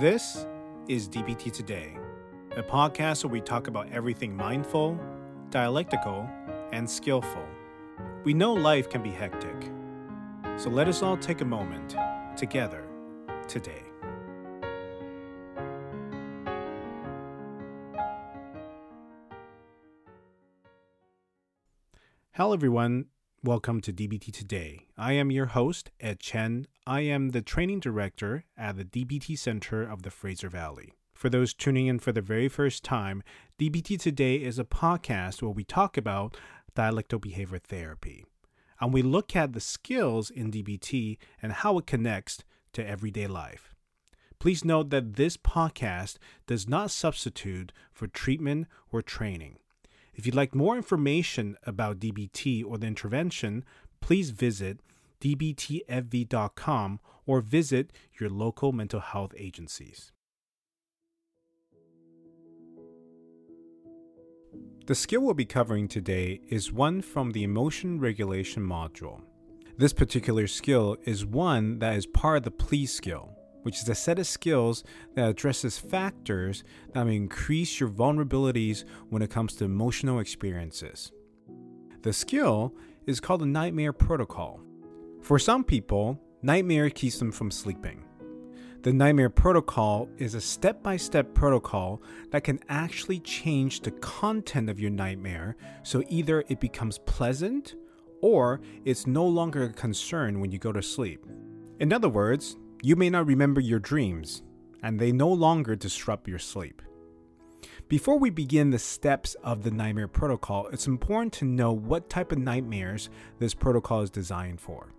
This is DBT Today, a podcast where we talk about everything mindful, dialectical, and skillful. We know life can be hectic, so let us all take a moment together today. Hello, everyone. Welcome to DBT Today. I am your host, Ed Chen. I am the training director at the DBT Center of the Fraser Valley. For those tuning in for the very first time, DBT Today is a podcast where we talk about dialectical behavior therapy. And we look at the skills in DBT and how it connects to everyday life. Please note that this podcast does not substitute for treatment or training. If you'd like more information about DBT or the intervention, please visit dbtfv.com or visit your local mental health agencies. The skill we'll be covering today is one from the emotion regulation module. This particular skill is one that is part of the please skill which is a set of skills that addresses factors that may increase your vulnerabilities when it comes to emotional experiences. The skill is called the nightmare protocol. For some people, nightmare keeps them from sleeping. The nightmare protocol is a step by step protocol that can actually change the content of your nightmare so either it becomes pleasant or it's no longer a concern when you go to sleep. In other words, you may not remember your dreams, and they no longer disrupt your sleep. Before we begin the steps of the nightmare protocol, it's important to know what type of nightmares this protocol is designed for.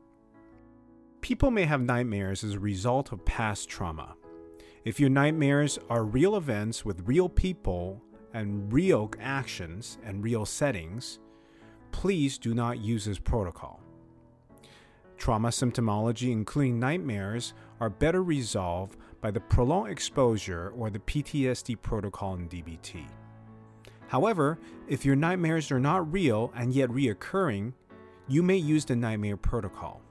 People may have nightmares as a result of past trauma. If your nightmares are real events with real people and real actions and real settings, please do not use this protocol. Trauma symptomology, including nightmares, are better resolved by the prolonged exposure or the PTSD protocol in DBT. However, if your nightmares are not real and yet reoccurring, you may use the nightmare protocol.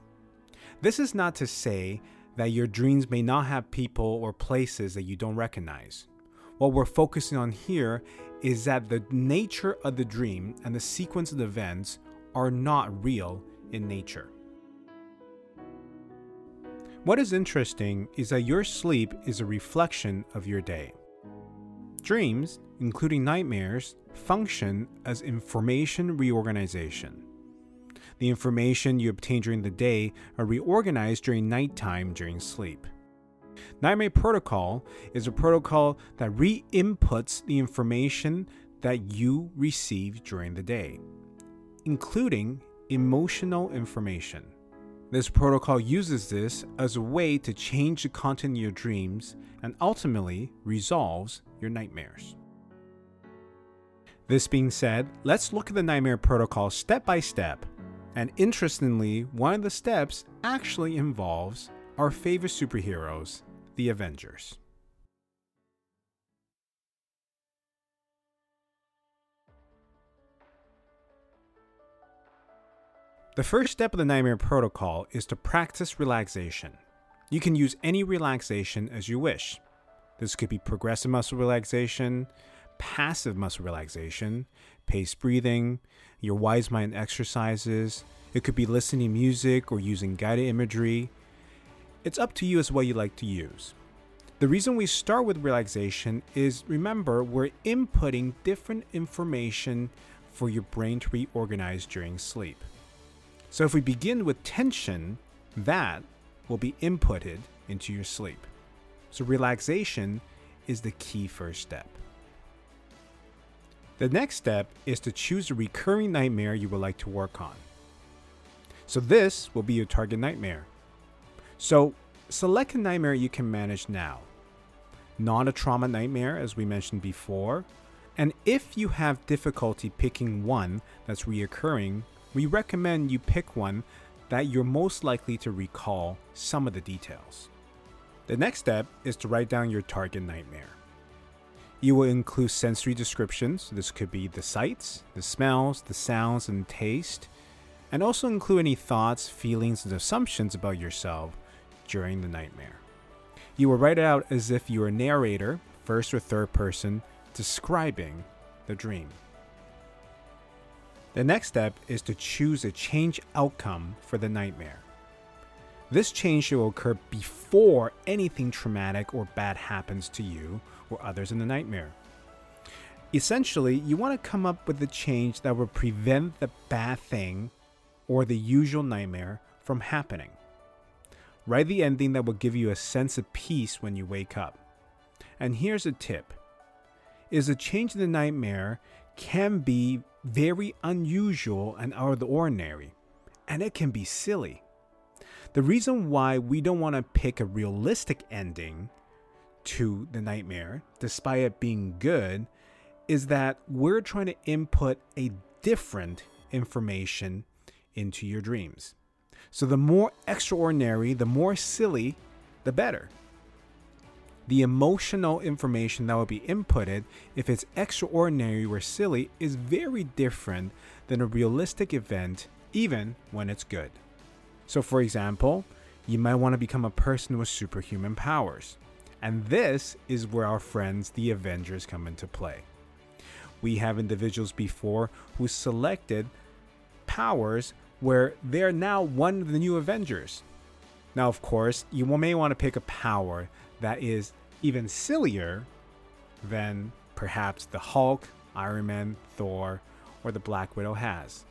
This is not to say that your dreams may not have people or places that you don't recognize. What we're focusing on here is that the nature of the dream and the sequence of events are not real in nature. What is interesting is that your sleep is a reflection of your day. Dreams, including nightmares, function as information reorganization. The information you obtain during the day are reorganized during nighttime during sleep. Nightmare protocol is a protocol that re inputs the information that you receive during the day, including emotional information. This protocol uses this as a way to change the content of your dreams and ultimately resolves your nightmares. This being said, let's look at the nightmare protocol step by step. And interestingly, one of the steps actually involves our favorite superheroes, the Avengers. The first step of the Nightmare Protocol is to practice relaxation. You can use any relaxation as you wish. This could be progressive muscle relaxation, passive muscle relaxation, paced breathing, your wise mind exercises. It could be listening music or using guided imagery. It's up to you as what you like to use. The reason we start with relaxation is remember, we're inputting different information for your brain to reorganize during sleep. So if we begin with tension, that will be inputted into your sleep. So relaxation is the key first step. The next step is to choose a recurring nightmare you would like to work on. So this will be your target nightmare. So select a nightmare you can manage now. Not a trauma nightmare, as we mentioned before. And if you have difficulty picking one that's reoccurring, we recommend you pick one that you're most likely to recall some of the details. The next step is to write down your target nightmare. You will include sensory descriptions. This could be the sights, the smells, the sounds, and taste, and also include any thoughts, feelings, and assumptions about yourself during the nightmare. You will write it out as if you were a narrator, first or third person, describing the dream. The next step is to choose a change outcome for the nightmare. This change will occur before anything traumatic or bad happens to you or others in the nightmare. Essentially, you want to come up with a change that will prevent the bad thing or the usual nightmare from happening. Write the ending that will give you a sense of peace when you wake up. And here's a tip is a change in the nightmare can be very unusual and out of the ordinary, and it can be silly. The reason why we don't want to pick a realistic ending to the nightmare, despite it being good, is that we're trying to input a different information into your dreams. So the more extraordinary, the more silly, the better. The emotional information that will be inputted, if it's extraordinary or silly, is very different than a realistic event, even when it's good. So, for example, you might want to become a person with superhuman powers. And this is where our friends, the Avengers, come into play. We have individuals before who selected powers where they're now one of the new Avengers. Now, of course, you may want to pick a power that is even sillier than perhaps the Hulk, Iron Man, Thor, or the Black Widow has.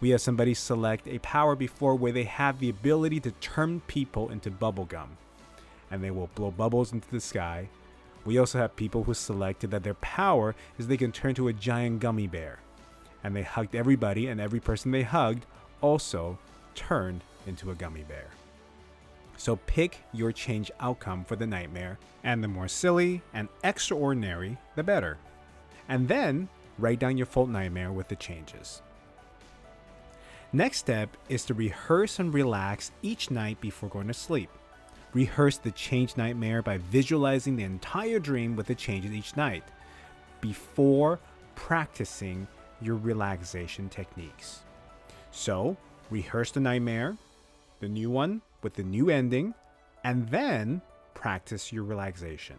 We have somebody select a power before where they have the ability to turn people into bubblegum, and they will blow bubbles into the sky. We also have people who selected that their power is they can turn to a giant gummy bear, and they hugged everybody, and every person they hugged also turned into a gummy bear. So pick your change outcome for the nightmare, and the more silly and extraordinary, the better. And then write down your full nightmare with the changes. Next step is to rehearse and relax each night before going to sleep. Rehearse the change nightmare by visualizing the entire dream with the changes each night before practicing your relaxation techniques. So, rehearse the nightmare, the new one with the new ending, and then practice your relaxation.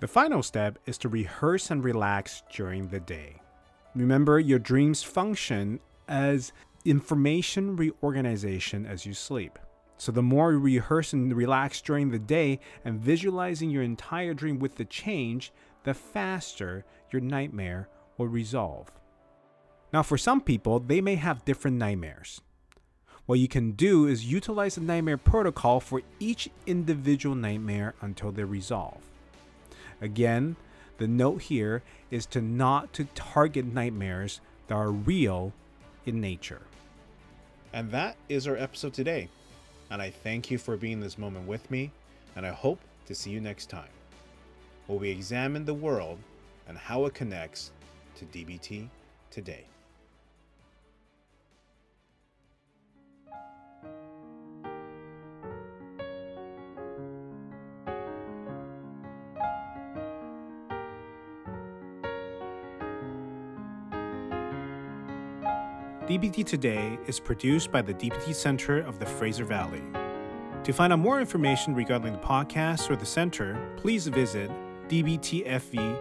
The final step is to rehearse and relax during the day. Remember, your dreams function as information reorganization as you sleep. So, the more you rehearse and relax during the day and visualizing your entire dream with the change, the faster your nightmare will resolve. Now, for some people, they may have different nightmares. What you can do is utilize the nightmare protocol for each individual nightmare until they resolve. Again, the note here is to not to target nightmares that are real in nature. And that is our episode today. And I thank you for being this moment with me, and I hope to see you next time, where we examine the world and how it connects to DBT today. DBT Today is produced by the DBT Center of the Fraser Valley. To find out more information regarding the podcast or the center, please visit dbtfv.com.